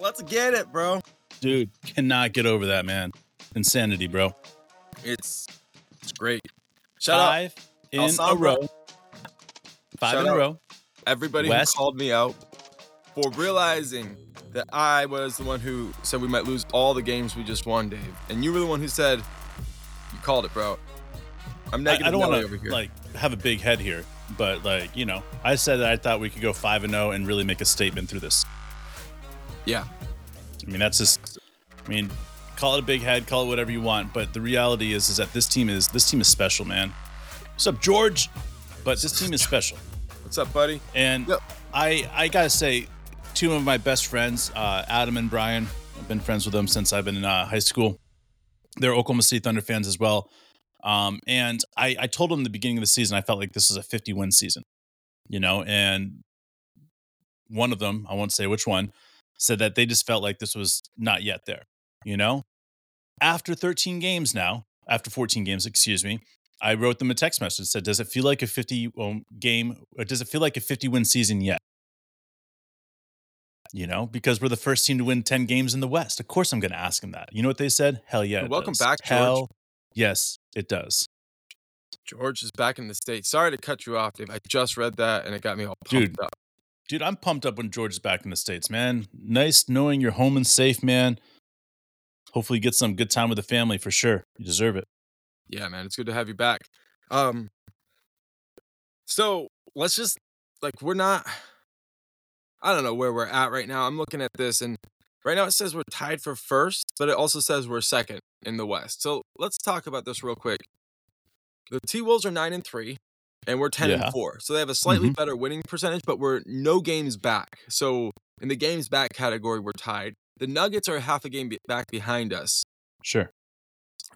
Let's get it, bro. Dude, cannot get over that, man. Insanity, bro. It's it's great. Shout Five in a row. Five in a row. everybody West. who called me out for realizing that I was the one who said we might lose all the games we just won, Dave. And you were the one who said you called it, bro. I'm I, negative I don't want to like have a big head here, but like you know, I said that I thought we could go five and zero and really make a statement through this. Yeah. I mean, that's just. I mean, call it a big head, call it whatever you want, but the reality is, is that this team is this team is special, man. What's up, George? But this team is special, What's up, buddy? and Yep. I I gotta say, two of my best friends, uh, Adam and Brian. I've been friends with them since I've been in uh, high school. They're Oklahoma City Thunder fans as well. Um, and I, I told them in the beginning of the season I felt like this was a 50 win season, you know, and one of them, I won't say which one, said that they just felt like this was not yet there, you know. After 13 games now, after 14 games, excuse me, I wrote them a text message said, "Does it feel like a 50 um, game? Or does it feel like a 50 win season yet?" You know, because we're the first team to win 10 games in the West. Of course, I'm going to ask them that. You know what they said? Hell yeah. Welcome does. back, George. Hell yes, it does. George is back in the States. Sorry to cut you off, Dave. I just read that and it got me all pumped Dude. up. Dude, I'm pumped up when George is back in the States, man. Nice knowing you're home and safe, man. Hopefully, you get some good time with the family for sure. You deserve it. Yeah, man, it's good to have you back. Um so let's just like we're not I don't know where we're at right now. I'm looking at this and right now it says we're tied for first, but it also says we're second in the West. So let's talk about this real quick. The T Wolves are nine and three, and we're ten Yeah. and four. So they have a slightly Mhm. better winning percentage, but we're no games back. So in the games back category, we're tied. The Nuggets are half a game back behind us Sure.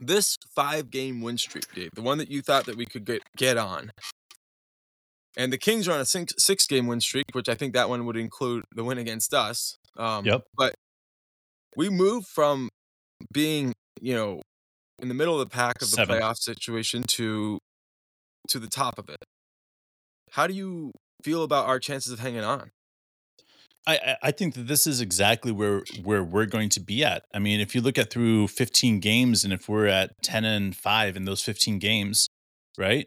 this five game win streak, Dave, the one that you thought that we could get get on. And the Kings are on a six, six game win streak, which I think that one would include the win against us. Um, Yep. But we moved from being, you know, in the middle of the pack of the Seventh. playoff situation to to the top of it. How do you feel about our chances of hanging on? I, I- think that this is exactly where where we're going to be at. I mean, if you look at through 15 games, and if we're at 10 and five in those 15 games, right?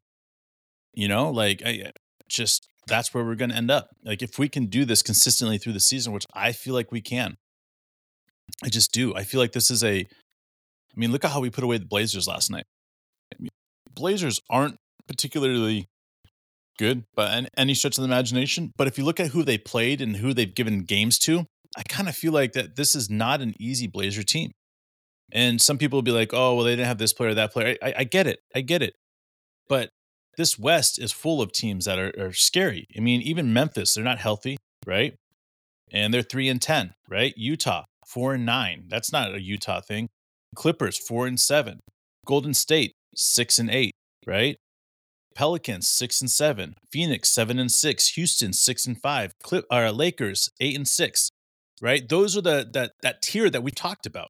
You know, like I just that's where we're going to end up. Like if we can do this consistently through the season, which I feel like we can, I just do. I feel like this is a. I mean, look at how we put away the Blazers last night. Blazers aren't particularly good an- any stretch of the imagination. But if you look at who they played and who they've given games to, I kind of feel like that this is not an easy Blazer team. And some people will be like, "Oh, well, they didn't have this player, that player." I, I get it, I get it. But this West is full of teams that are, are scary. I mean, even Memphis, they're not healthy, right? And they're three and ten, right? Utah four and nine. That's not a Utah thing. Clippers four and seven. Golden State six and eight, right? Pelicans six and seven, Phoenix seven and six, Houston six and five, Clip or Lakers eight and six. Right, those are the that that tier that we talked about.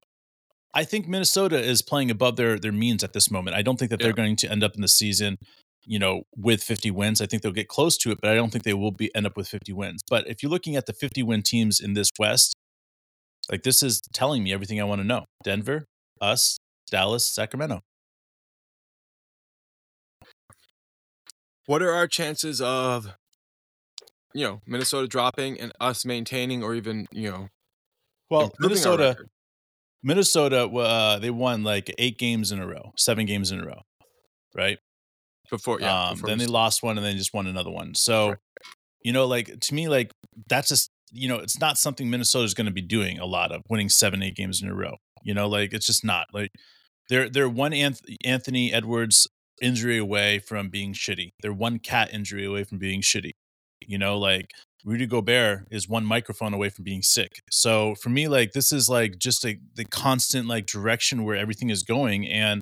I think Minnesota is playing above their their means at this moment. I don't think that they're Yeah. going to end up in the season, you know, with 50 wins. I think they'll get close to it, but I don't think they will be end up with 50 wins. But if you're looking at the 50 win teams in this West, like this is telling me everything I want to know. Denver, us, Dallas, Sacramento. What are our chances of, you know, Minnesota dropping and us maintaining, or even, you know, Well, Minnesota. Minnesota, uh, they won like eight games in a row, seven games in a row, right? before, yeah. um, before then they lost one and then just won another one. So, Right. you know, like to me, like that's just you know, it's not something Minnesota's going to be doing a lot of winning seven, eight games in a row. You know, like it's just not like they're they're one Anth- Anthony Edwards injury away from being shitty. They're one KAT injury away from being shitty. You know, like Rudy Gobert is one microphone away from being sick. So for me, like this is like just a the constant like direction where everything is going. And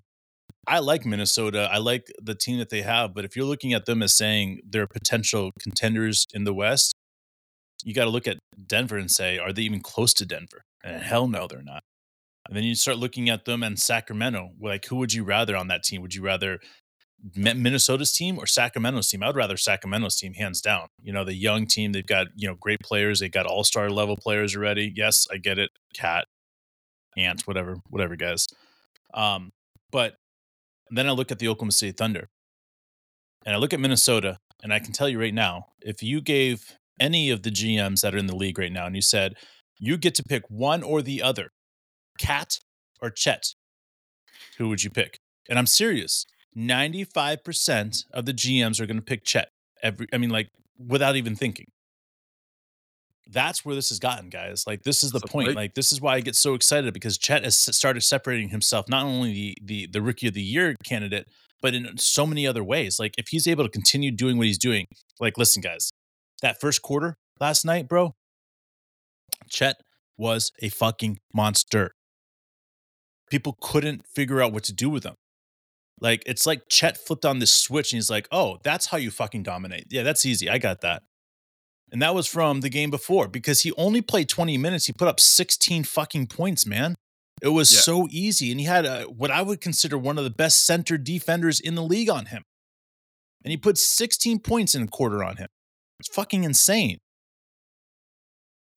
I like Minnesota. I like the team that they have. But if you're looking at them as saying they're potential contenders in the West, you got to look at Denver and say, are they even close to Denver? And hell no, they're not. And then you start looking at them and Sacramento. Like, who would you rather on that team? Would you rather Minnesota's team or Sacramento's team. I would rather Sacramento's team, hands down. You know, the young team, they've got, you know, great players. They've got all star level players already. Yes, I get it. KAT, Ant, whatever, whatever, guys. Um, but then I look at the Oklahoma City Thunder and I look at Minnesota, and I can tell you right now, if you gave any of the GMs that are in the league right now and you said, you get to pick one or the other, KAT or Chet, who would you pick? And I'm serious. 95% of the GMs are going to pick Chet every I mean like without even thinking. That's where this has gotten, guys. Like this is the point. Like this is why I get so excited because Chet has started separating himself not only the the the rookie of the year candidate, but in so many other ways. Like if he's able to continue doing what he's doing, like listen, guys, that first quarter last night, bro, Chet was a fucking monster. People couldn't figure out what to do with him. Like it's like Chet flipped on this switch and he's like, "Oh, that's how you fucking dominate." Yeah, that's easy. I got that. And that was from the game before because he only played 20 minutes. He put up 16 fucking points, man. It was yeah. so easy and he had a, what I would consider one of the best center defenders in the league on him. And he put 16 points in a quarter on him. It's fucking insane.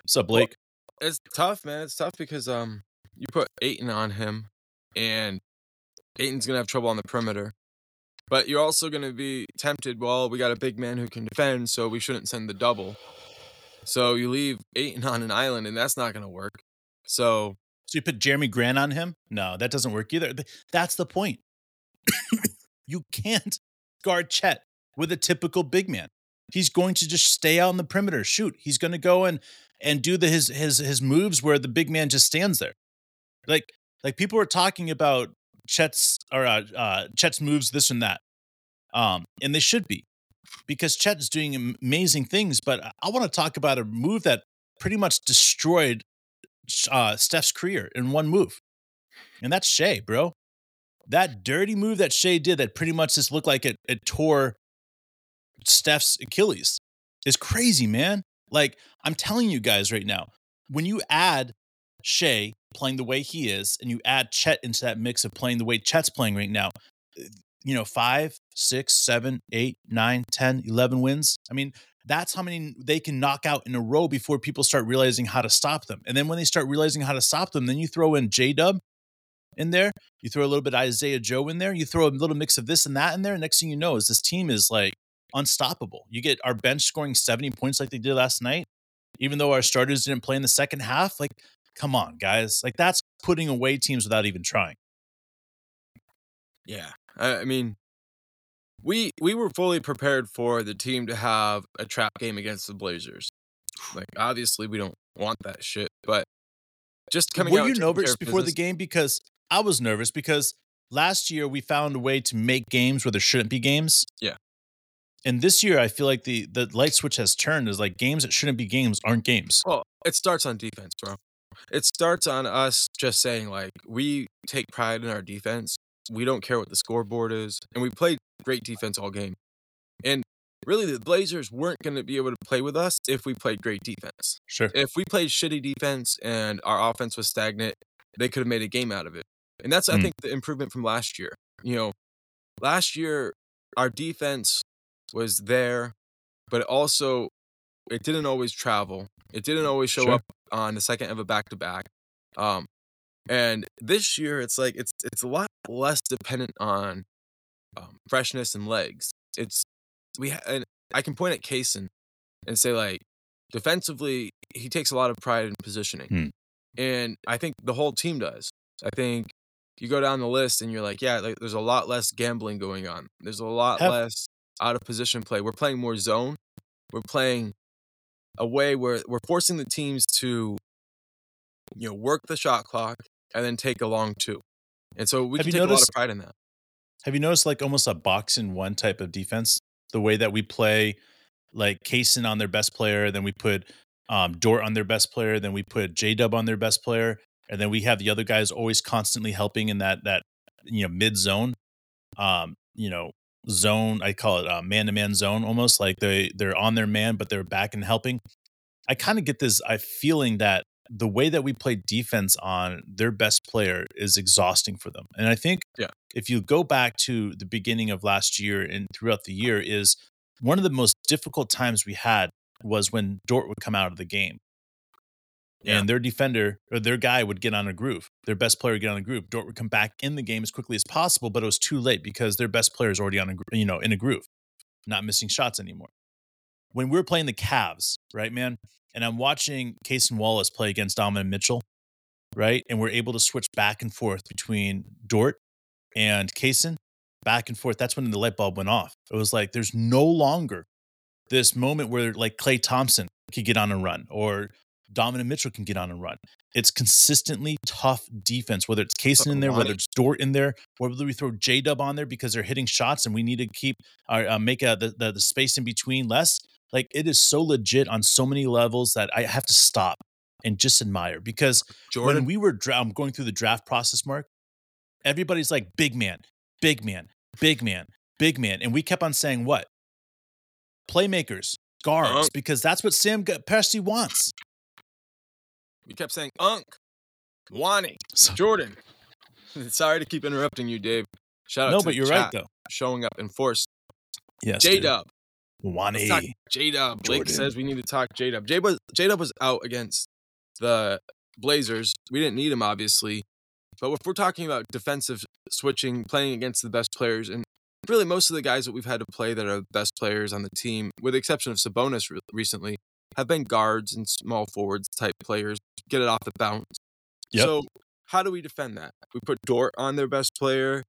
What's up, Blake? Well, it's tough, man. It's tough because um you put Ayton on him and Ayton's gonna have trouble on the perimeter. But you're also gonna be tempted, well, we got a big man who can defend, so we shouldn't send the double. So you leave Ayton on an island and that's not gonna work. So So you put Jerami Grant on him? No, that doesn't work either. That's the point. you can't guard Chet with a typical big man. He's going to just stay out on the perimeter, shoot. He's going to go and and do the his his his moves where the big man just stands there. Like like people were talking about Chet's or uh, uh, Chet's moves, this and that, um, and they should be because Chet is doing amazing things. But I want to talk about a move that pretty much destroyed uh, Steph's career in one move, and that's Shai, bro. That dirty move that Shai did that pretty much just looked like it, it tore Steph's Achilles is crazy, man. Like, I'm telling you guys right now, when you add Shai playing the way he is and you add Chet into that mix of playing the way Chet's playing right now, eh, you know, five, six, seven, eight, nine, 10, 11 wins. I mean, that's how many they can knock out in a row before people start realizing how to stop them. And then when they start realizing how to stop them, then you throw in J Dub in there, you throw a little bit Isaiah Joe in there, you throw a little mix of this and that in there. Next thing you know is this team is like unstoppable. You get our bench scoring 70 points like they did last night, even though our starters didn't play in the second half. Like, come on, guys. Like, that's putting away teams without even trying. Yeah. I, mean, we we were fully prepared for the team to have a trap game against the Blazers. Like, obviously, we don't want that shit, but just coming Were you nervous before business, the game? Because I was nervous because last year we found a way to make games where there shouldn't be games. Yeah and this year I feel like the the light switch has turned is like games that shouldn't be games aren't games. Well, it starts on defense, bro. It starts on us just saying like we take pride in our defense. We don't care what the scoreboard is, and we played great defense all game. And really, the Blazers weren't going to be able to play with us if we played great defense. Sure. If we played shitty defense and our offense was stagnant, they could have made a game out of it. And that's, mm. I think, the improvement from last year. You know, last year our defense was there, but also it didn't always travel. It didn't always show sure. up on the second of a back to back. Um, and this year it's like it's it's a lot less dependent on um, freshness and legs. It's we ha- and I can point at Cason and say like defensively he takes a lot of pride in positioning, hmm. and I think the whole team does. I think you go down the list and you're like, yeah, like, there's a lot less gambling going on. There's a lot Have, less out of position play. We're playing more zone. We're playing a way where we're forcing the teams to, you know, work the shot clock and then take a long two. And so we have can take noticed, a lot of pride in that. Have you noticed like almost a box in one type of defense? The way that we play like Cason on their best player, then we put um, Dort on their best player, then we put J Dub on their best player, and then we have the other guys always constantly helping in that that you know mid zone. Um, you know, zone. I call it uh, a man to man zone, almost like they they're on their man, but they're back and helping. I kind of get this I feeling that the way that we play defense on their best player is exhausting for them. And I think Yeah. if you go back to the beginning of last year and throughout the year, is one of the most difficult times we had was when Dort would come out of the game. Yeah. And their defender or their guy would get on a groove. Their best player would get on a groove. Dort would come back in the game as quickly as possible, but it was too late because their best player is already on a you know in a groove, not missing shots anymore. When we were playing the Cavs, right, man, and I'm watching Cason Wallace play against Donovan Mitchell, right, and we're able to switch back and forth between Dort and Cason, back and forth. That's when the light bulb went off. It was like there's no longer this moment where like Klay Thompson could get on a run or Donovan Mitchell can get on and run. It's consistently tough defense, whether it's Cason in there, whether it's Dort in there, whether we throw J Dub on there because they're hitting shots and we need to keep our uh, make uh the, the the space in between less. Like it is so legit on so many levels that I have to stop and just admire because Jordan. when we were dra- um, going through the draft process, Mark, everybody's like big man, big man, big man, big man, and we kept on saying what playmakers, guards, Uh-huh. because that's what Sam Presti wants. We kept saying Unk, Wani, Jordan. Sorry to keep interrupting you, Dave. Shout out no, to but you're right though. showing up in force. Yes, J. Dub. Wani. J Dub. Blake says we need to talk J Dub. J Dub was out against the Blazers. We didn't need him, obviously. But if we're talking about defensive switching, playing against the best players, and really most of the guys that we've had to play that are the best players on the team, with the exception of Sabonis re- recently, have been guards and small forwards type players. Get it off the bounce. Yep. So how do we defend that? We put Dort on their best player.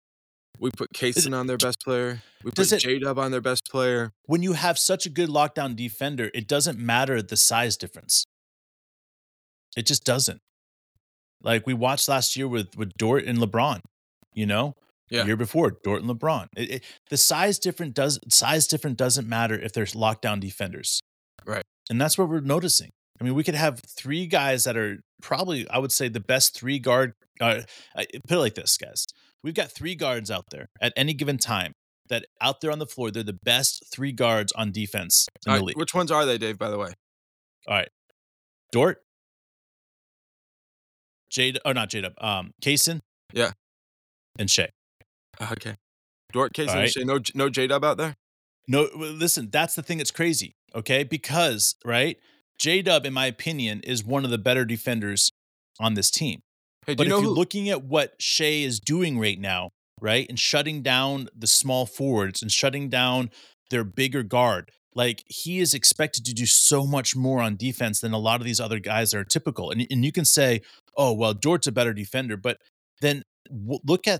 We put Cason on their best player. We put J Dub on their best player. when you have such a good lockdown defender, it doesn't matter the size difference. It just doesn't. Like we watched last year with with Dort and LeBron, you know, Yeah. year before Dort and LeBron. It, it- the size different does size different doesn't matter if there's lockdown defenders. And that's what we're noticing. I mean, we could have three guys that are probably, I would say, the best three guard. Uh, put it like this, guys: we've got three guards out there at any given time that out there on the floor, they're the best three guards on defense in All the right, league. which ones are they, Dave? By the way, All right. Dort. Jade oh not Jade up. Um Cason. Yeah. And Shai. okay. Dort, Cason, right. Shai. no no J Dub out there. No, listen, that's the thing that's crazy. Okay. Because, right, J Dub, in my opinion, is one of the better defenders on this team. Hey, But you if you're who? looking at what Shai is doing right now, right, and shutting down the small forwards and shutting down their bigger guard, like he is expected to do so much more on defense than a lot of these other guys that are typical. And, and you can say, oh, well, Dort's a better defender, but then w- look at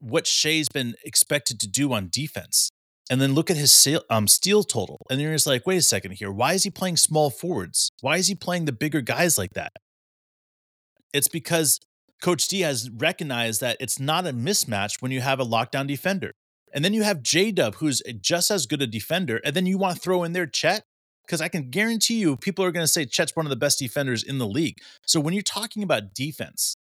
what Shai's been expected to do on defense. And then look at his sale, um, steal total. And you're just like, wait a second here. Why is he playing small forwards? Why is he playing the bigger guys like that? It's because Coach D has recognized that it's not a mismatch when you have a lockdown defender. And then you have J Dub, who's just as good a defender. And then you want to throw in there Chet, because I can guarantee you people are going to say Chet's one of the best defenders in the league. So when you're talking about defense,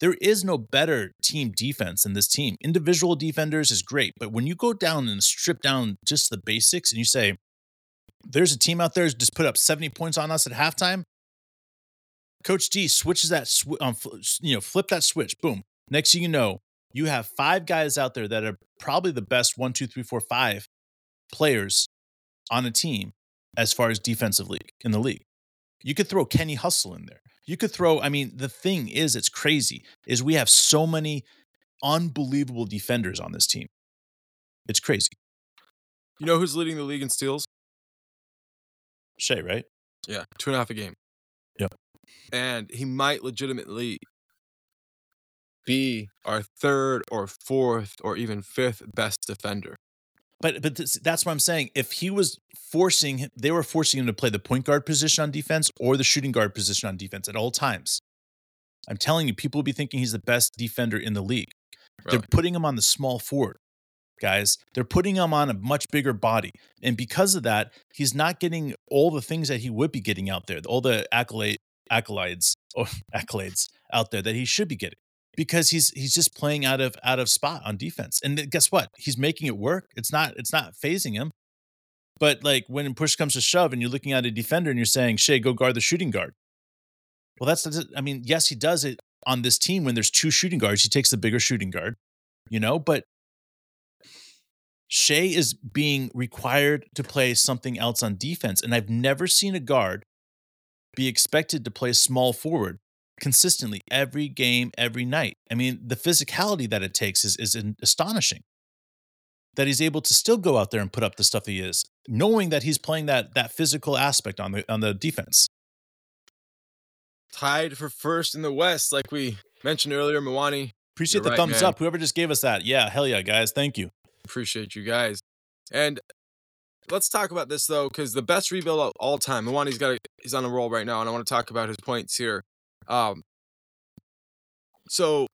there is no better team defense than this team. Individual defenders is great, but when you go down and strip down just the basics and you say, there's a team out there just put up 70 points on us at halftime, Coach D switches that, sw- um, you know, flip that switch, boom. Next thing you know, you have five guys out there that are probably the best one, two, three, four, five players on a team as far as defensive league in the league. You could throw Kenny Hustle in there. You could throw, I mean, the thing is, it's crazy, is we have so many unbelievable defenders on this team. It's crazy. You know who's leading the league in steals? Shai, right? Yeah, two and a half a game. Yep. And he might legitimately be our third or fourth or even fifth best defender. But but this, that's what I'm saying. If he was forcing, they were forcing him to play the point guard position on defense or the shooting guard position on defense at all times. I'm telling you, people will be thinking he's the best defender in the league. Really. They're putting him on the small forward, guys. They're putting him on a much bigger body, and because of that, he's not getting all the things that he would be getting out there, all the accolade accolades or oh, accolades out there that he should be getting because he's he's just playing out of out of spot on defense. And guess what? He's making it work. It's not it's not phasing him. But like when push comes to shove and you're looking at a defender and you're saying, Shai, go guard the shooting guard. Well, that's, I mean, yes, he does it on this team when there's two shooting guards. He takes the bigger shooting guard, you know, but Shai is being required to play something else on defense. And I've never seen a guard be expected to play small forward consistently every game, every night. I mean, the physicality that it takes is, is astonishing. That he's able to still go out there and put up the stuff he is, knowing that he's playing that that physical aspect on the on the defense. Tied for first in the West, like we mentioned earlier, Mwani. Appreciate the right, thumbs man. up. Whoever just gave us that. Yeah, hell yeah, guys. Thank you. Appreciate you guys. And let's talk about this though, because the best rebuild of all time. Mwani's got a, he's on a roll right now, and I want to talk about his points here. Um, so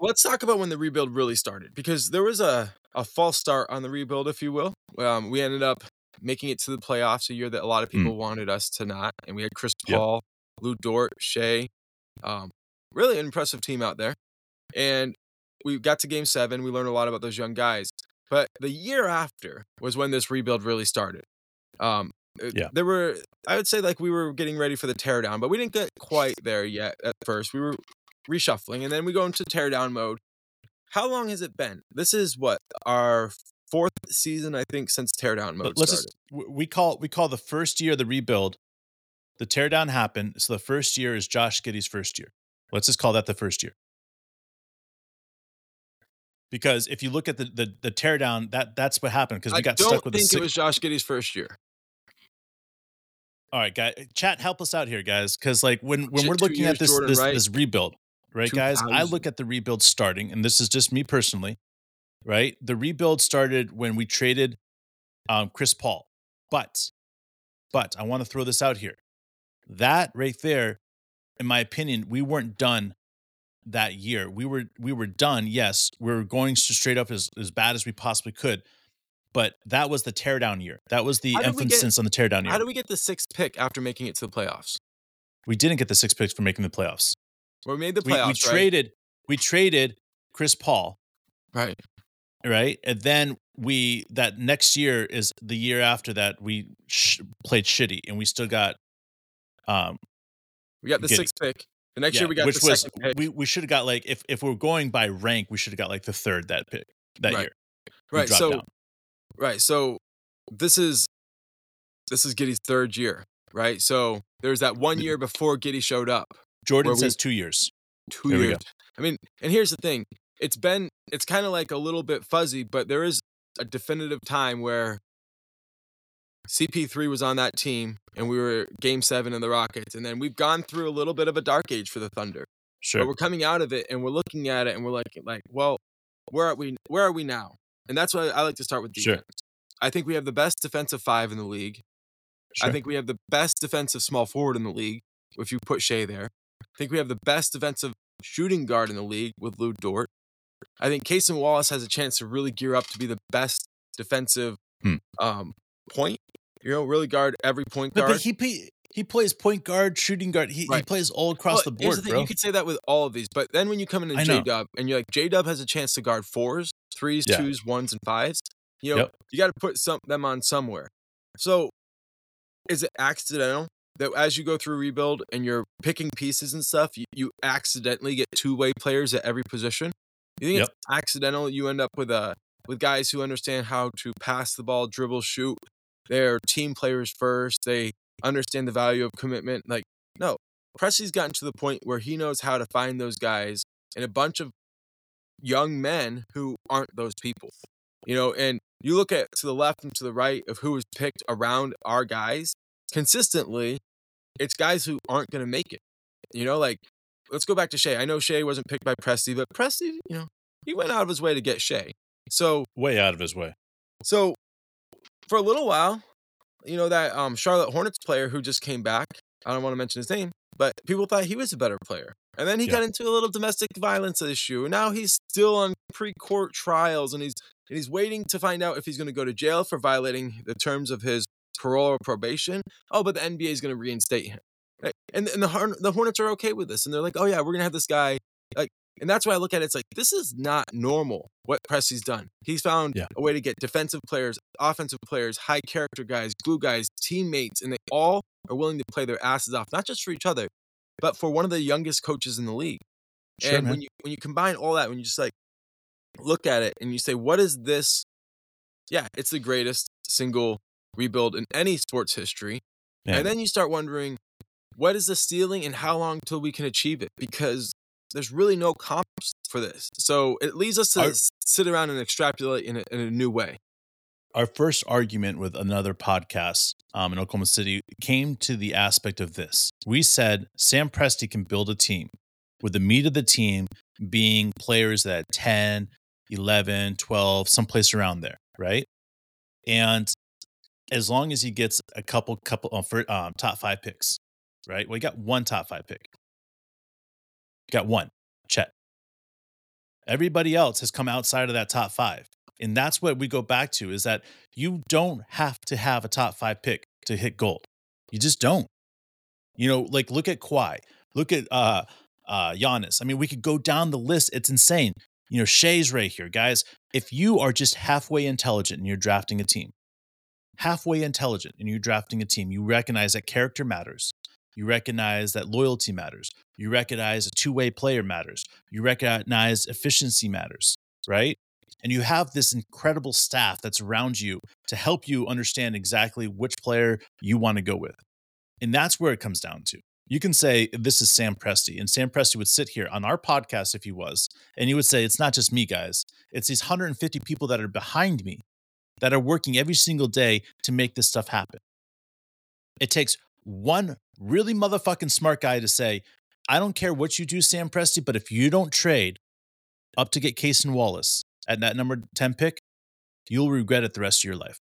let's talk about when the rebuild really started, because there was a a false start on the rebuild, if you will. Um, we ended up making it to the playoffs a year that a lot of people wanted us to not, and we had Chris Yep. Paul, Lu Dort, Shai, um, really an impressive team out there. And we got to game seven. We learned a lot about those young guys. But the year after was when this rebuild really started. Um, Yeah. There were, I would say, like we were getting ready for the teardown, but we didn't get quite there yet at first. We were reshuffling, and then we go into teardown mode. How long has it been? This is what our fourth season, I think, since teardown mode Let- Let's started. just we call we call the first year the rebuild. The teardown happened, so the first year is Josh Giddey's first year. Let's just call that the first year. Because if you look at the the, the teardown, that that's what happened because we got don't stuck with the think it was Josh Giddey's first year. All right, guys, chat, help us out here, guys, because like when when we're looking years, at this Jordan this, Wright. this rebuild, right, guys? I look at the rebuild starting, and this is just me personally, right? The rebuild started when we traded um, Chris Paul, but but I want to throw this out here. That right there, in my opinion, we weren't done that year. We were we were done. Yes, we were going to straight up as as bad as we possibly could. But that was the teardown year. That was the emphasis on the teardown year. How do we get the sixth pick after making it to the playoffs? we didn't get the sixth picks for making the playoffs. Well, we made the We, playoffs, we traded we traded Chris Paul, right? Right. right? And then we that next year is the year after that we sh- played shitty and we still got um We got the Giddey. sixth pick. The next yeah, year we got which the was second pick. we we should have got like if if we're going by rank we should have got like the third that pick that Right. year. We right. So down. Right. So this is this is Giddey's third year, right? So there's that one mm-hmm. year before Giddey showed up. Jordan where we- says 2 years. Two There years. I mean, and here's the thing. It's been it's kind of like a little bit fuzzy, but there is a definitive time where CP3 was on that team and we were game 7 in the Rockets and then we've gone through a little bit of a dark age for the Thunder. Sure. but we're coming out of it and we're looking at it and we're like like well where are we where are we now and that's why i like to start with Sure. defense i think we have the best defensive five in the league Sure. i think we have the best defensive small forward in the league if you put Shai there i think we have the best defensive shooting guard in the league with Lu Dort i think Cason Wallace has a chance to really gear up to be the best defensive Hmm. um point you know really guard every point guard but he play, he plays point guard, shooting guard. He, he plays all across Well, the board, thing, bro. You could say that with all of these, but then when you come in I. J Dub and you're like J Dub has a chance to guard fours, threes, Yeah. twos, ones, and fives. You know, Yep. you got to put some them on somewhere. So, is it accidental that as you go through rebuild and you're picking pieces and stuff, you, you accidentally get two way players at every position? You think it's accidental? You end up with a with guys who understand how to pass the ball, dribble, shoot. They're team players first. They understand the value of commitment. Like, no, Presti's gotten to the point where he knows how to find those guys and a bunch of young men who aren't those people. You know, and you look at to the left and to the right of who was picked around our guys consistently, it's guys who aren't going to make it. You know, like let's go back to Shai. I know Shai wasn't picked by Presti, but Presti, you know, he went out of his way to get Shai. So Way out of his way. so for a little while, you know, that um Charlotte Hornets player who just came back, I don't want to mention his name, but people thought he was a better player. And then he Yeah. got into a little domestic violence issue. And now he's still on pre-court trials and he's and he's waiting to find out if he's going to go to jail for violating the terms of his parole or probation. Oh, but the NBA is going to reinstate him. Right? And and the the Hornets are okay with this. And they're like, "Oh yeah, we're going to have this guy like and that's why I look at it. It's like this is not normal what Presti's done. He's found Yeah. a way to get defensive players, offensive players, high character guys, glue guys, teammates, and they all are willing to play their asses off, not just for each other, but for one of the youngest coaches in the league. Sure, and man. when you when you combine all that, when you just like look at it and you say, what is this? Yeah, it's the greatest single rebuild in any sports history. Yeah. And then you start wondering, what is the ceiling and how long till we can achieve it? Because there's really no comps for this. So it leads us to s- sit around and extrapolate in a, in a new way. Our first argument with another podcast um, in Oklahoma City came to the aspect of this. We said Sam Presti can build a team with the meat of the team being players that 10, 11, 12, someplace around there, right? And as long as he gets a couple, couple uh, for, um, top five picks, right? Well, he got one top five pick. Got one, Chet. Everybody else has come outside of that top five. And that's what we go back to is that you don't have to have a top five pick to hit gold. You just don't. You know, like look at Kawhi, look at uh uh Giannis. I mean, we could go down the list. It's insane. You know, Shai's right here, guys. If you are just halfway intelligent and you're drafting a team, halfway intelligent and you're drafting a team, you recognize that character matters. You recognize that loyalty matters. You recognize a two-way player matters. You recognize efficiency matters, right? And you have this incredible staff that's around you to help you understand exactly which player you want to go with. And that's where it comes down to. You can say, This is Sam Presti. And Sam Presti would sit here on our podcast if he was, and he would say, It's not just me, guys. It's these 150 people that are behind me that are working every single day to make this stuff happen. It takes one really motherfucking smart guy to say, I don't care what you do, Sam Presti, but if you don't trade up to get Cason Wallace at that number 10 pick, you'll regret it the rest of your life.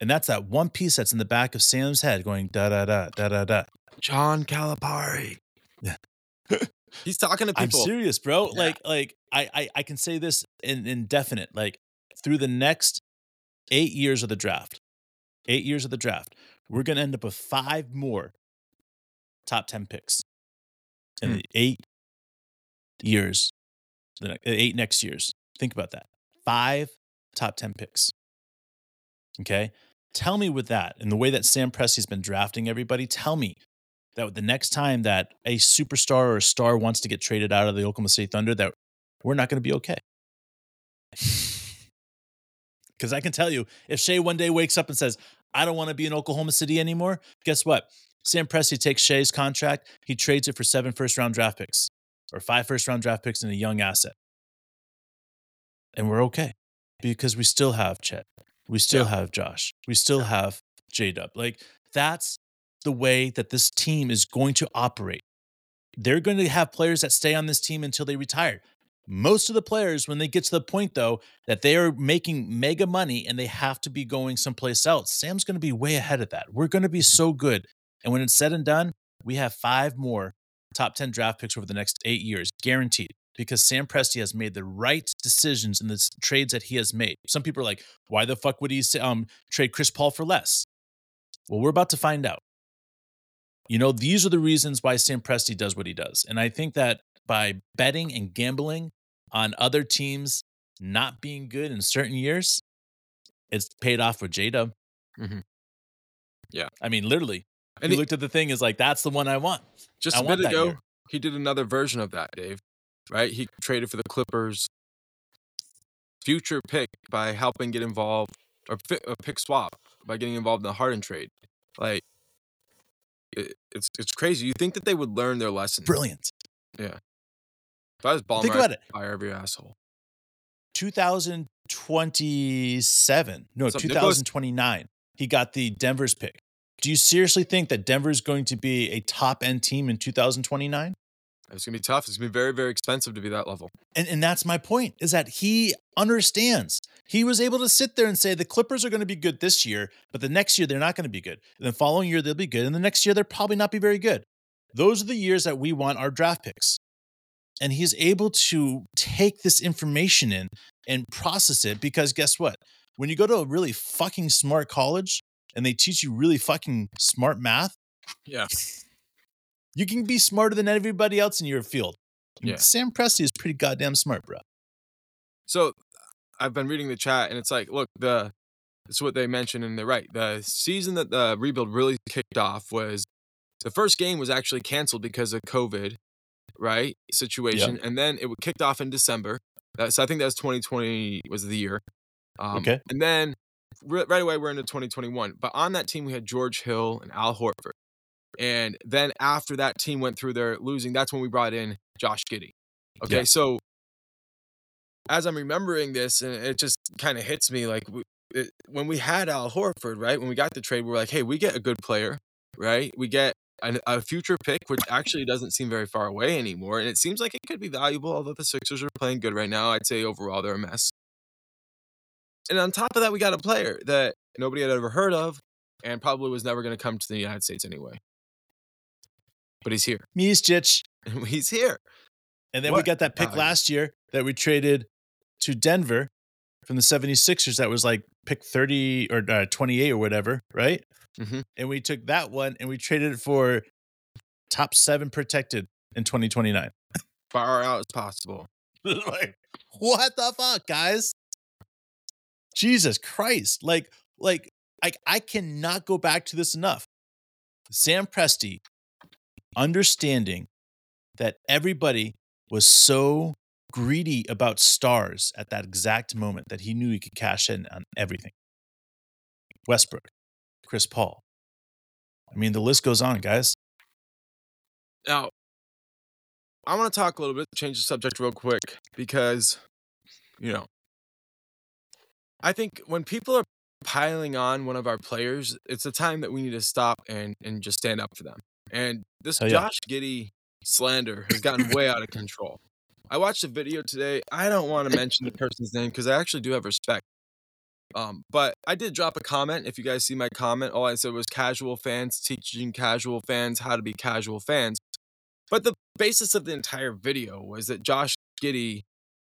And that's that one piece that's in the back of Sam's head going da da da da da da. John Calipari. He's talking to people. I'm serious, bro. Yeah. Like, like I, I I can say this in indefinite. Like through the next eight years of the draft, eight years of the draft, we're gonna end up with five more top 10 picks in Hmm. the eight years, the ne- eight next years. Think about that. Five top 10 picks. Okay. Tell me with that and the way that Sam Presti's been drafting everybody, tell me that the next time that a superstar or a star wants to get traded out of the Oklahoma City Thunder, that we're not going to be okay. Because I can tell you, if Shai one day wakes up and says, I don't want to be in Oklahoma City anymore, guess what? Sam Presti takes Shai's contract, he trades it for seven first round draft picks or five first round draft picks and a young asset. And we're okay because we still have Chet. We still have Josh. We still have J Dub. Like that's the way that this team is going to operate. They're going to have players that stay on this team until they retire. Most of the players, when they get to the point though that they are making mega money and they have to be going someplace else, Sam's going to be way ahead of that. We're going to be so good. And when it's said and done, we have five more top 10 draft picks over the next eight years, guaranteed, because Sam Presti has made the right decisions in the trades that he has made. Some people are like, why the fuck would he say, um, trade Chris Paul for less? Well, we're about to find out. You know, these are the reasons why Sam Presti does what he does. And I think that by betting and gambling on other teams not being good in certain years, it's paid off with J Dub. Mhm. Yeah. I mean, literally, And he he- looked at the thing is like, that's the one I want. Just I a bit ago, year. he did another version of that, Dave. Right? He traded for the Clippers future pick by helping get involved or a pick swap by getting involved in the Harden trade. Like it, it's it's crazy. You think that they would learn their lesson? Brilliant. Yeah. If I was Ballmer, Think I'd about it. fire every asshole. 2027. No, What's up, Nicholas? 2029. He got the Denver's pick. Do you seriously think that Denver is going to be a top end team in 2029? It's gonna be tough. It's gonna be very, very expensive to be that level. And and that's my point is that he understands. He was able to sit there and say the Clippers are going to be good this year, but the next year they're not going to be good. And the following year they'll be good, and the next year they'll probably not be very good. Those are the years that we want our draft picks. And he's able to take this information in and process it because guess what? When you go to a really fucking smart college and they teach you really fucking smart math, Yeah. you can be smarter than everybody else in your field. Yeah. Sam Presti is pretty goddamn smart, bro. So I've been reading the chat and it's like, look, the it's what they mentioned and they're right. The season that the rebuild really kicked off was the first game was actually canceled because of COVID, right? Situation. And then it kicked off in December. So I think that was 2020 was the year. Um, Okay. And then right away we're into 2021. But on that team we had George Hill and Al Horford. And then after that team went through their losing, that's when we brought in Josh Giddey. Okay, Yeah. so as I'm remembering this, and it just kind of hits me like we, it, when we had Al Horford, right? When we got the trade, we were like, hey, we get a good player, right? We get an, a future pick, which actually doesn't seem very far away anymore, and it seems like it could be valuable. Although the Sixers are playing good right now, I'd say overall they're a mess. And on top of that, we got a player that nobody had ever heard of, and probably was never going to come to the United States anyway. But he's here. Micić. he's here. And then we got that pick value? last year that we traded to Denver from the 76ers that was like pick 30 or uh, 28 or whatever, right? Mhm. And we took that one and we traded it for top seven protected in 2029. Far out as possible. like, what the fuck, guys? Jesus Christ. Like, like, like I cannot go back to this enough. Sam Presti understanding that everybody was so greedy about stars at that exact moment that he knew he could cash in on everything. Westbrook, Chris Paul. I mean, the list goes on, guys. Now, I want to talk a little bit, change the subject real quick, because, you know, I think when people are piling on one of our players, it's a time that we need to stop and and just stand up for them. And this Hell yeah. Josh Giddey slander has gotten way out of control. I watched a video today. I don't want to mention the person's name because I actually do have respect. Um, but I did drop a comment. If you guys see my comment, all I said was casual fans teaching casual fans how to be casual fans. But the basis of the entire video was that Josh Giddey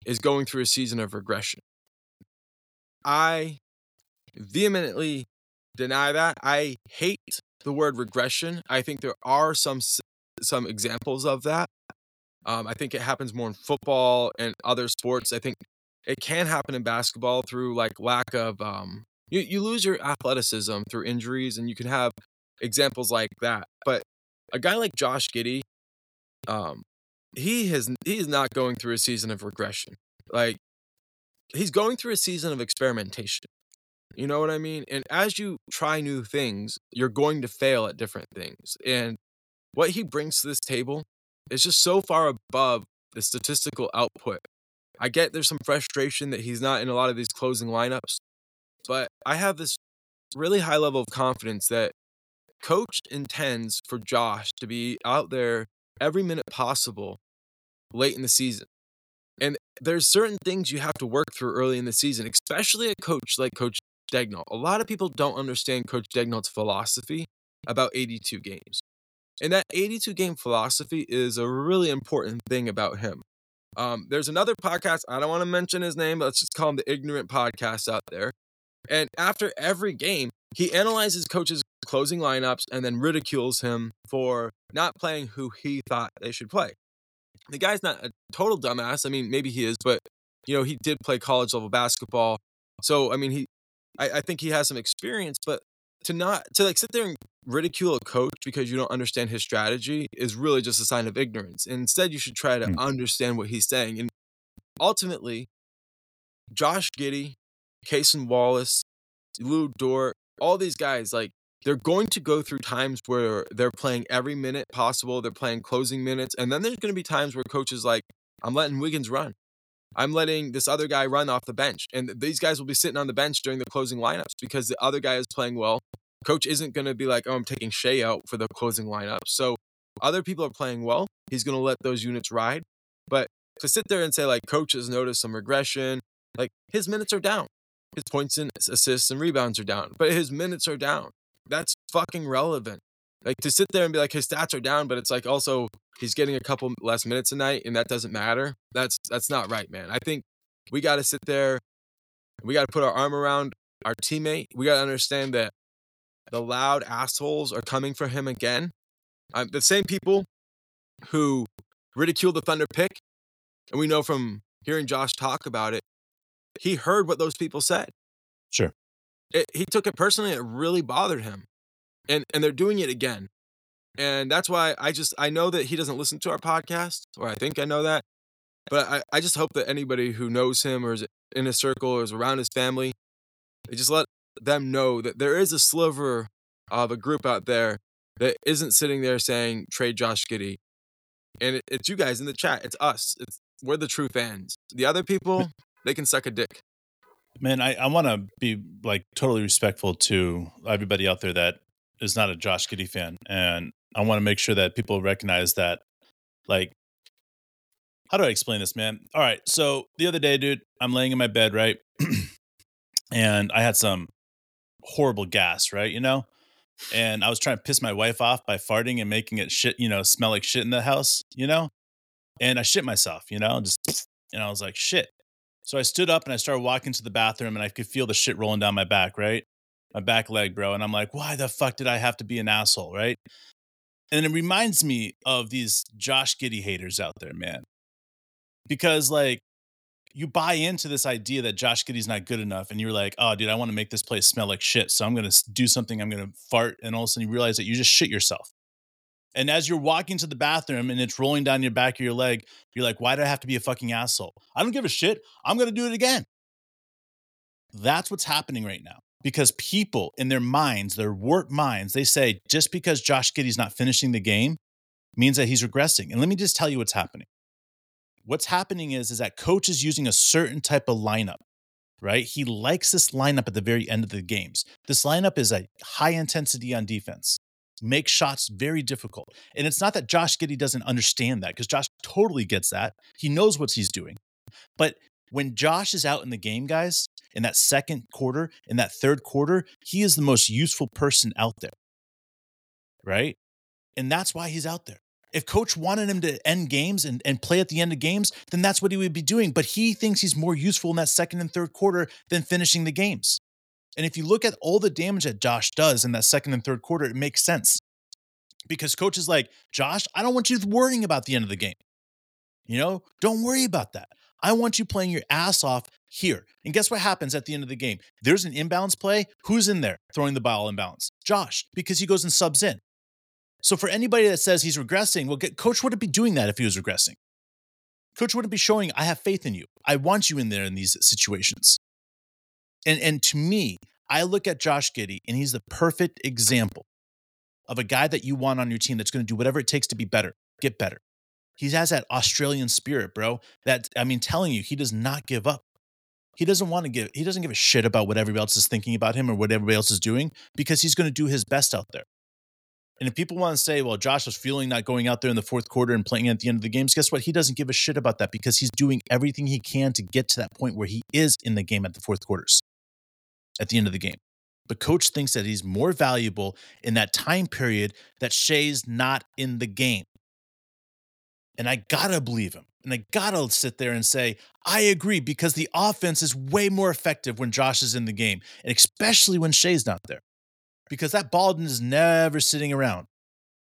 is going through a season of regression. I vehemently deny that. I hate the word regression. I think there are some some examples of that. Um, I think it happens more in football and other sports. I think it can happen in basketball through like lack of um, you you lose your athleticism through injuries, and you can have examples like that. But a guy like Josh Giddey, um, he has he is not going through a season of regression. Like he's going through a season of experimentation. You know what I mean? And as you try new things, you're going to fail at different things. And what he brings to this table is just so far above the statistical output. I get there's some frustration that he's not in a lot of these closing lineups, but I have this really high level of confidence that coach intends for Josh to be out there every minute possible late in the season. And there's certain things you have to work through early in the season, especially a coach like Coach Daigneault. A lot of people don't understand Coach Daigneault's philosophy about 82 games. And that 82 game philosophy is a really important thing about him. Um, there's another podcast, I don't want to mention his name, but let's just call him the Ignorant Podcast out there. And after every game, he analyzes coaches' closing lineups and then ridicules him for not playing who he thought they should play. The guy's not a total dumbass. I mean, maybe he is, but you know, he did play college level basketball. So I mean, he, I, I think he has some experience. But to not to like sit there and ridicule a coach because you don't understand his strategy is really just a sign of ignorance. And instead, you should try to Hmm. understand what he's saying. And ultimately, Josh Giddey, Cason Wallace, Lu Dort, all these guys, like they're going to go through times where they're playing every minute possible. They're playing closing minutes. And then there's going to be times where coaches like, I'm letting Wiggins run. I'm letting this other guy run off the bench. And these guys will be sitting on the bench during the closing lineups because the other guy is playing well. Coach isn't going to be like, oh, I'm taking Shai out for the closing lineup. So other people are playing well. He's going to let those units ride. But to sit there and say, like, coach has noticed some regression, like his minutes are down. His points and assists and rebounds are down, but his minutes are down. That's fucking relevant. Like to sit there and be like his stats are down, but it's like also he's getting a couple less minutes a night and that doesn't matter. That's that's not right, man. I think we got to sit there. We got to put our arm around our teammate. We got to understand that the loud assholes are coming for him again. Um, the same people who ridiculed the Thunder pick, and we know from hearing Josh talk about it, he heard what those people said. Sure. It, he took it personally. It really bothered him, and and they're doing it again. And that's why I just I know that he doesn't listen to our podcast, or I think I know that. But I, I just hope that anybody who knows him or is in his circle or is around his family, they just let them know that there is a sliver of a group out there that isn't sitting there saying trade Josh Giddey. And it, it's you guys in the chat. It's us. It's we're the true fans. The other people, they can suck a dick. Man, I, I want to be like totally respectful to everybody out there that is not a Josh Giddey fan. And I want to make sure that people recognize that, like, how do I explain this, man? All right. So the other day, dude, I'm laying in my bed, right? and I had some horrible gas, right? You know? And I was trying to piss my wife off by farting and making it shit, you know, smell like shit in the house, you know? And I shit myself, you know, just, and I was like, shit. So I stood up and I started walking to the bathroom and I could feel the shit rolling down my back, right? My back leg, bro. And I'm like, why the fuck did I have to be an asshole, right? And it reminds me of these Josh Giddey haters out there, man. Because like you buy into this idea that Josh Giddey's not good enough, and you're like, oh, dude, I want to make this place smell like shit. So I'm gonna do something, I'm gonna fart, and all of a sudden you realize that you just shit yourself. And as you're walking to the bathroom and it's rolling down your back of your leg, you're like, why do I have to be a fucking asshole? I don't give a shit. I'm going to do it again. That's what's happening right now because people in their minds, their warped minds, they say just because Josh Giddey's not finishing the game means that he's regressing. And let me just tell you what's happening. What's happening is, is that coach is using a certain type of lineup, right? He likes this lineup at the very end of the games. This lineup is a high intensity on defense make shots very difficult. And it's not that Josh Giddey doesn't understand that because Josh totally gets that. He knows what he's doing. But when Josh is out in the game, guys, in that second quarter, in that third quarter, he is the most useful person out there. Right? And that's why he's out there. If coach wanted him to end games and, and play at the end of games, then that's what he would be doing. But he thinks he's more useful in that second and third quarter than finishing the games. And if you look at all the damage that Josh does in that second and third quarter, it makes sense. Because coach is like, Josh, I don't want you worrying about the end of the game. You know, don't worry about that. I want you playing your ass off here. And guess what happens at the end of the game? There's an inbounds play. Who's in there throwing the ball inbounds? Josh, because he goes and subs in. So for anybody that says he's regressing, well, coach wouldn't be doing that if he was regressing. Coach wouldn't be showing, I have faith in you. I want you in there in these situations. And and to me, I look at Josh Giddey and he's the perfect example of a guy that you want on your team that's going to do whatever it takes to be better, get better. He has that Australian spirit, bro. That I mean, telling you, he does not give up. He doesn't want to give. He doesn't give a shit about what everybody else is thinking about him or what everybody else is doing because he's going to do his best out there. And if people want to say, well, Josh was feeling not going out there in the fourth quarter and playing at the end of the games, guess what? He doesn't give a shit about that because he's doing everything he can to get to that point where he is in the game at the fourth quarters at the end of the game. But coach thinks that he's more valuable in that time period that Shai's not in the game. And I gotta believe him. And I gotta sit there and say, I agree, because the offense is way more effective when Josh is in the game, and especially when Shai's not there. Because that Baldwin is never sitting around.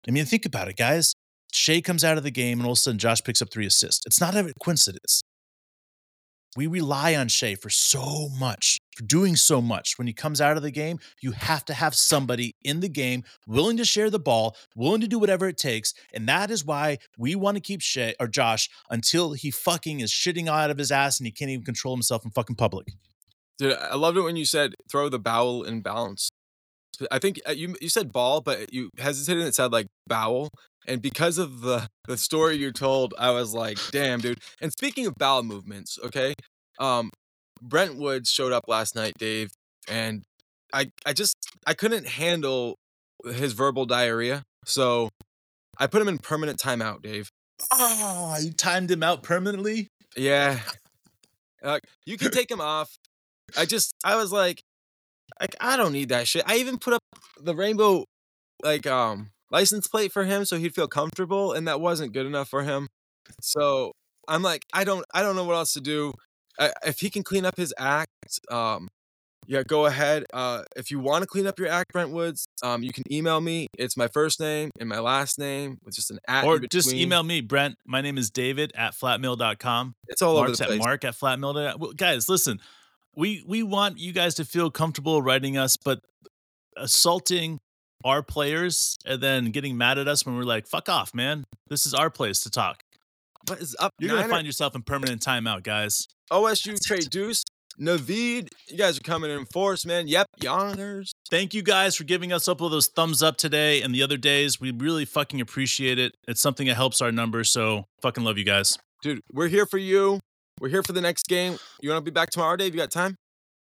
I mean, think about it, guys. Shai comes out of the game, and all of a sudden Josh picks up three assists. It's not a coincidence. We rely on Shai for so much, for doing so much. When he comes out of the game, you have to have somebody in the game willing to share the ball, willing to do whatever it takes. And that is why we want to keep Shai or Josh until he fucking is shitting out of his ass and he can't even control himself in fucking public. Dude, I loved it when you said throw the bowel in balance. I think uh, you you said ball, but you hesitated and it said like bowel. And because of the the story you told, I was like, damn, dude. And speaking of bowel movements, okay, um, Brent Woods showed up last night, Dave, and I I just I couldn't handle his verbal diarrhea, so I put him in permanent timeout, Dave. Ah, you timed him out permanently. Yeah, uh, you can take him off. I just I was like, like I don't need that shit. I even put up the rainbow like um license plate for him so he'd feel comfortable and that wasn't good enough for him. So i'm like i don't i don't know what else to do. I, if he can clean up his act um yeah go ahead uh if you want to clean up your act brent woods um you can email me. It's my first name and my last name with just an at or just email me brent. My name is david at flatmill.com it's all Mark's over the place. at mark at flatmill well, guys listen we we want you guys to feel comfortable writing us but assaulting our players and then getting mad at us when we're like, "Fuck off, man! This is our place to talk." What is up? You're gonna find yourself in permanent timeout, guys. OSU That's Trey it. Deuce, Naveed. You guys are coming in force, man. Yep, Yonkers. Thank you guys for giving us up all of those thumbs up today and the other days. We really fucking appreciate it. It's something that helps our numbers. So fucking love you guys. Dude, we're here for you. We're here for the next game. You want to be back tomorrow, Dave? You got time?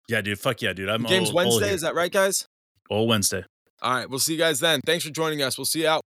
Yeah, dude. Fuck yeah, dude. I'm Game's all, all Wednesday. here. Is that right, guys? all Wednesday. All right. We'll see you guys then. Thanks for joining us. We'll see you out.